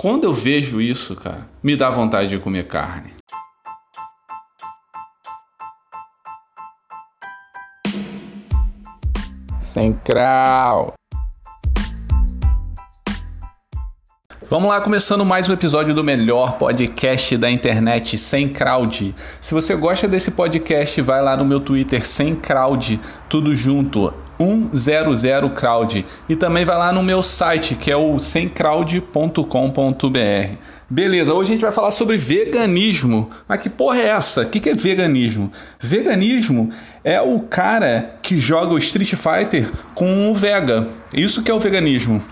Quando eu vejo isso, cara, me dá vontade de comer carne. Sem crau. Vamos lá, começando mais um episódio do melhor podcast da internet, Sem Crowd. Se você gosta desse podcast, vai lá no meu Twitter, Sem Crowd, tudo junto, 100 Crowd. E também vai lá no meu site, que é o semcrowd.com.br. Beleza, hoje a gente vai falar sobre veganismo. Mas que porra é essa? O que é veganismo? Veganismo é o cara que joga o Street Fighter com o Vega. Isso que é o veganismo.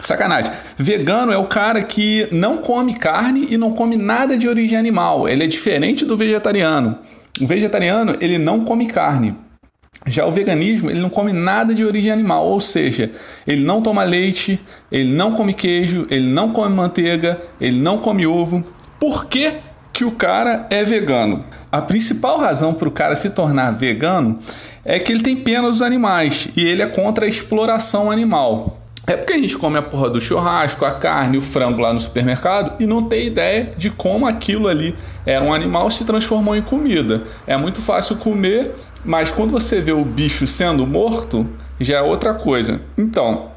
Sacanagem. Vegano é o cara que não come carne e não come nada de origem animal. Ele é diferente do vegetariano. O vegetariano, ele não come carne. Já o veganismo, ele não come nada de origem animal, ou seja, ele não toma leite, ele não come queijo, ele não come manteiga, ele não come ovo. Por que, que o cara é vegano? A principal razão para o cara se tornar vegano é que ele tem pena dos animais e ele é contra a exploração animal. É porque a gente come a porra do churrasco, a carne, o frango lá no supermercado e não tem ideia de como aquilo ali era um animal se transformou em comida. É muito fácil comer, mas quando você vê o bicho sendo morto, já é outra coisa. Então,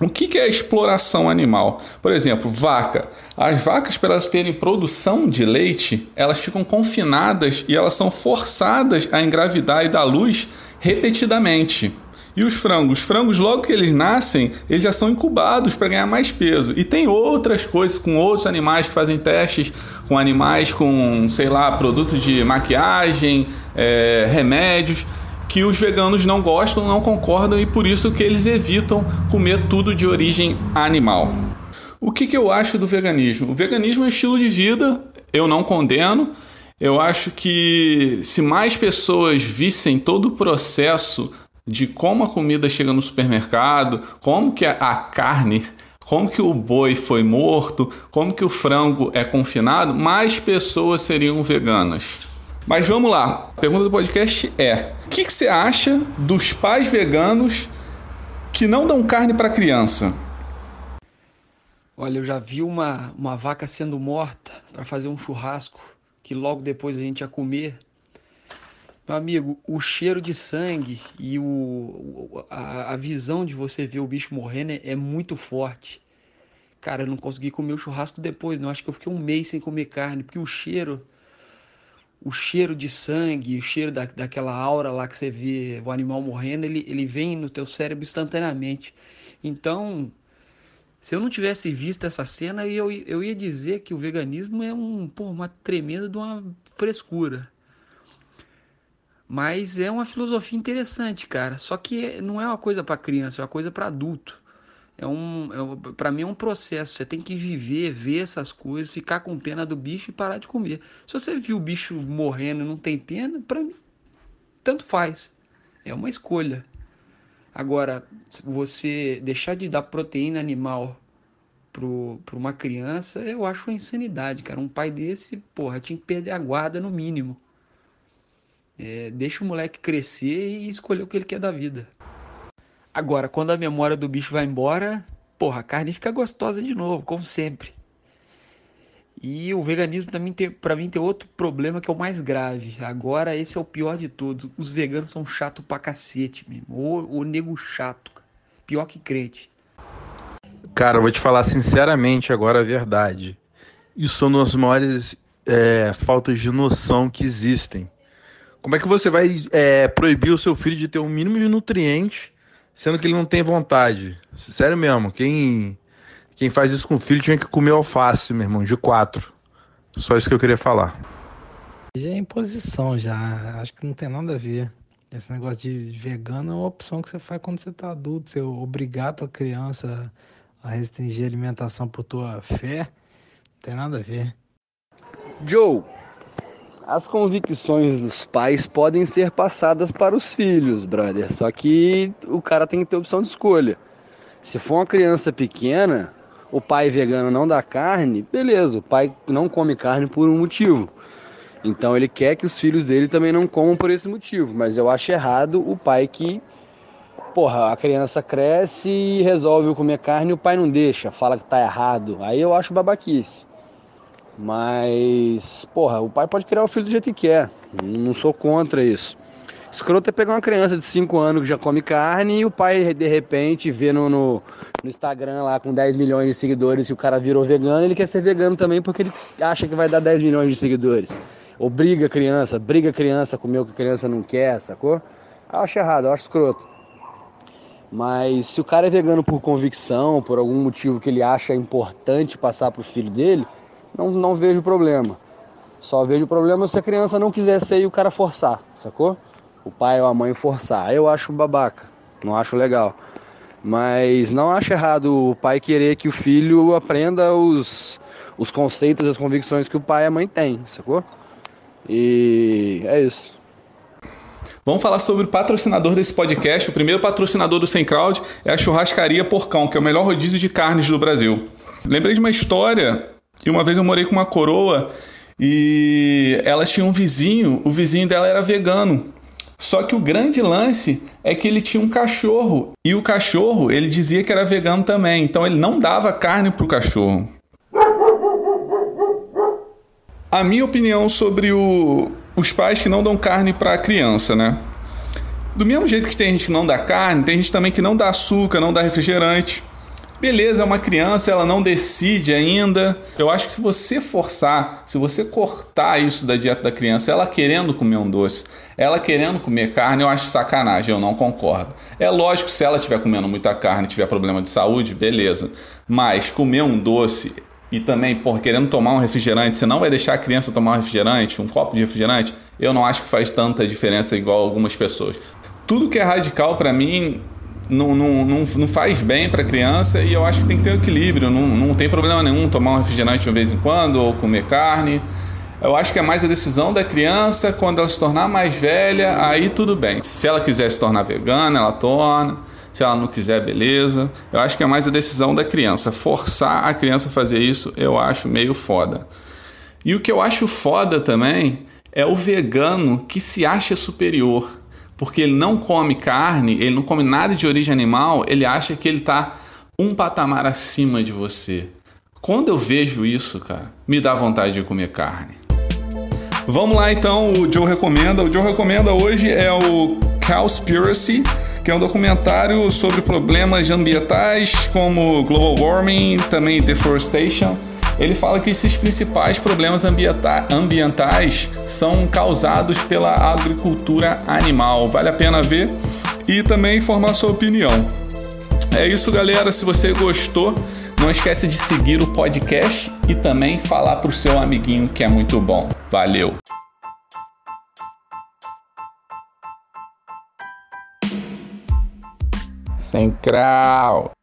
o que é exploração animal? Por exemplo, vaca. As vacas, para elas terem produção de leite, elas ficam confinadas e elas são forçadas a engravidar e dar luz repetidamente. E os frangos? Os frangos, logo que eles nascem, eles já são incubados para ganhar mais peso. E tem outras coisas com outros animais que fazem testes com animais com, sei lá, produto de maquiagem, é, remédios, que os veganos não gostam, não concordam e por isso que eles evitam comer tudo de origem animal. O que, que eu acho do veganismo? O veganismo é um estilo de vida, eu não condeno. Eu acho que se mais pessoas vissem todo o processo de como a comida chega no supermercado, como que a carne, como que o boi foi morto, como que o frango é confinado, mais pessoas seriam veganas. Mas vamos lá. A pergunta do podcast é: o que, que você acha dos pais veganos que não dão carne para criança? Olha, eu já vi uma, uma vaca sendo morta para fazer um churrasco que logo depois a gente ia comer. Meu amigo, o cheiro de sangue e o, a, a visão de você ver o bicho morrendo é, é, muito forte. Cara, eu não consegui comer o churrasco depois, não. Acho que eu fiquei um mês sem comer carne, porque o cheiro, o cheiro de sangue, o cheiro da, daquela aura lá que você vê o animal morrendo, ele, ele vem no teu cérebro instantaneamente. Então, se eu não tivesse visto essa cena, eu, eu ia dizer que o veganismo é um, pô, uma tremenda de uma frescura. Mas é uma filosofia interessante, cara. Só que não é uma coisa para criança, é uma coisa para adulto. É um, é, para mim é um processo. Você tem que viver, ver essas coisas, ficar com pena do bicho e parar de comer. Se você viu o bicho morrendo e não tem pena, para mim tanto faz. É uma escolha. Agora, você deixar de dar proteína animal para uma criança, eu acho uma insanidade, cara. Um pai desse, porra, tinha que perder a guarda no mínimo. É, deixa o moleque crescer e escolher o que ele quer da vida. Agora, quando a memória do bicho vai embora, porra, a carne fica gostosa de novo, como sempre. E o veganismo também tem, para mim tem outro problema que é o mais grave. Agora esse é o pior de todos. Os veganos são chato pra cacete mesmo. O, o nego chato, pior que crente. Cara, eu vou te falar sinceramente agora a verdade. Isso é uma das maiores é, faltas de noção que existem. Como é que você vai é, proibir o seu filho de ter um mínimo de nutrientes, sendo que ele não tem vontade? Sério mesmo, quem, quem faz isso com o filho tinha que comer alface, meu irmão, de quatro. Só isso que eu queria falar. Já é imposição, já. Acho que não tem nada a ver. Esse negócio de vegano é uma opção que você faz quando você tá adulto. Você obrigar a tua criança a restringir a alimentação por tua fé, não tem nada a ver. Joe, as convicções dos pais podem ser passadas para os filhos, brother. Só que o cara tem que ter opção de escolha. Se for uma criança pequena, o pai vegano não dá carne, beleza, o pai não come carne por um motivo. Então ele quer que os filhos dele também não comam por esse motivo. Mas eu acho errado o pai que porra, a criança cresce e resolve comer carne e o pai não deixa, fala que tá errado. Aí eu acho babaquice. Mas, porra, o pai pode criar o filho do jeito que quer. Não sou contra isso. Escroto é pegar uma criança de 5 anos que já come carne e o pai, de repente, vê no, no, no, Instagram lá com 10 milhões de seguidores e o cara virou vegano, ele quer ser vegano também porque ele acha que vai dar 10 milhões de seguidores. Obriga a criança, briga a criança a comer o que a criança não quer, sacou? Eu acho errado, eu acho escroto. Mas se o cara é vegano por convicção, por algum motivo que ele acha importante passar pro filho dele, não, não vejo problema. Só vejo problema se a criança não quiser ser e o cara forçar, sacou? O pai ou a mãe forçar. Eu acho babaca, não acho legal. Mas não acho errado o pai querer que o filho aprenda os, os conceitos, as convicções que o pai e a mãe têm, sacou? E é isso. Vamos falar sobre o patrocinador desse podcast. O primeiro patrocinador do Sem Crowd é a Churrascaria Porcão, que é o melhor rodízio de carnes do Brasil. Lembrei de uma história que uma vez eu morei com uma coroa e elas tinham um vizinho, o vizinho dela era vegano. Só que o grande lance é que ele tinha um cachorro e o cachorro ele dizia que era vegano também, então ele não dava carne para o cachorro. A minha opinião sobre o, os pais que não dão carne para a criança, né? Do mesmo jeito que tem gente que não dá carne, tem gente também que não dá açúcar, não dá refrigerante. Beleza, é uma criança, ela não decide ainda. Eu acho que se você forçar, se você cortar isso da dieta da criança, ela querendo comer um doce, ela querendo comer carne, eu acho sacanagem, eu não concordo. É lógico, se ela estiver comendo muita carne, tiver problema de saúde, beleza. Mas comer um doce e também, por querendo tomar um refrigerante, você não vai deixar a criança tomar um refrigerante, um copo de refrigerante, eu não acho que faz tanta diferença igual algumas pessoas. Tudo que é radical para mim não, não, não, não faz bem para a criança e eu acho que tem que ter um equilíbrio. Não, não tem problema nenhum tomar um refrigerante de vez em quando ou comer carne. Eu acho que é mais a decisão da criança quando ela se tornar mais velha, aí tudo bem. Se ela quiser se tornar vegana, ela torna. Se ela não quiser, beleza. Eu acho que é mais a decisão da criança. Forçar a criança a fazer isso, eu acho meio foda. E o que eu acho foda também é o vegano que se acha superior. Porque ele não come carne, ele não come nada de origem animal, ele acha que ele está um patamar acima de você. Quando eu vejo isso, cara, me dá vontade de comer carne. Vamos lá então, o Joe recomenda. O Joe recomenda hoje é o Cowspiracy que é um documentário sobre problemas ambientais como global warming, também deforestation. Ele fala que esses principais problemas ambientais são causados pela agricultura animal. Vale a pena ver e também formar sua opinião. É isso, galera. Se você gostou, não esquece de seguir o podcast e também falar para o seu amiguinho que é muito bom. Valeu! Sem crau.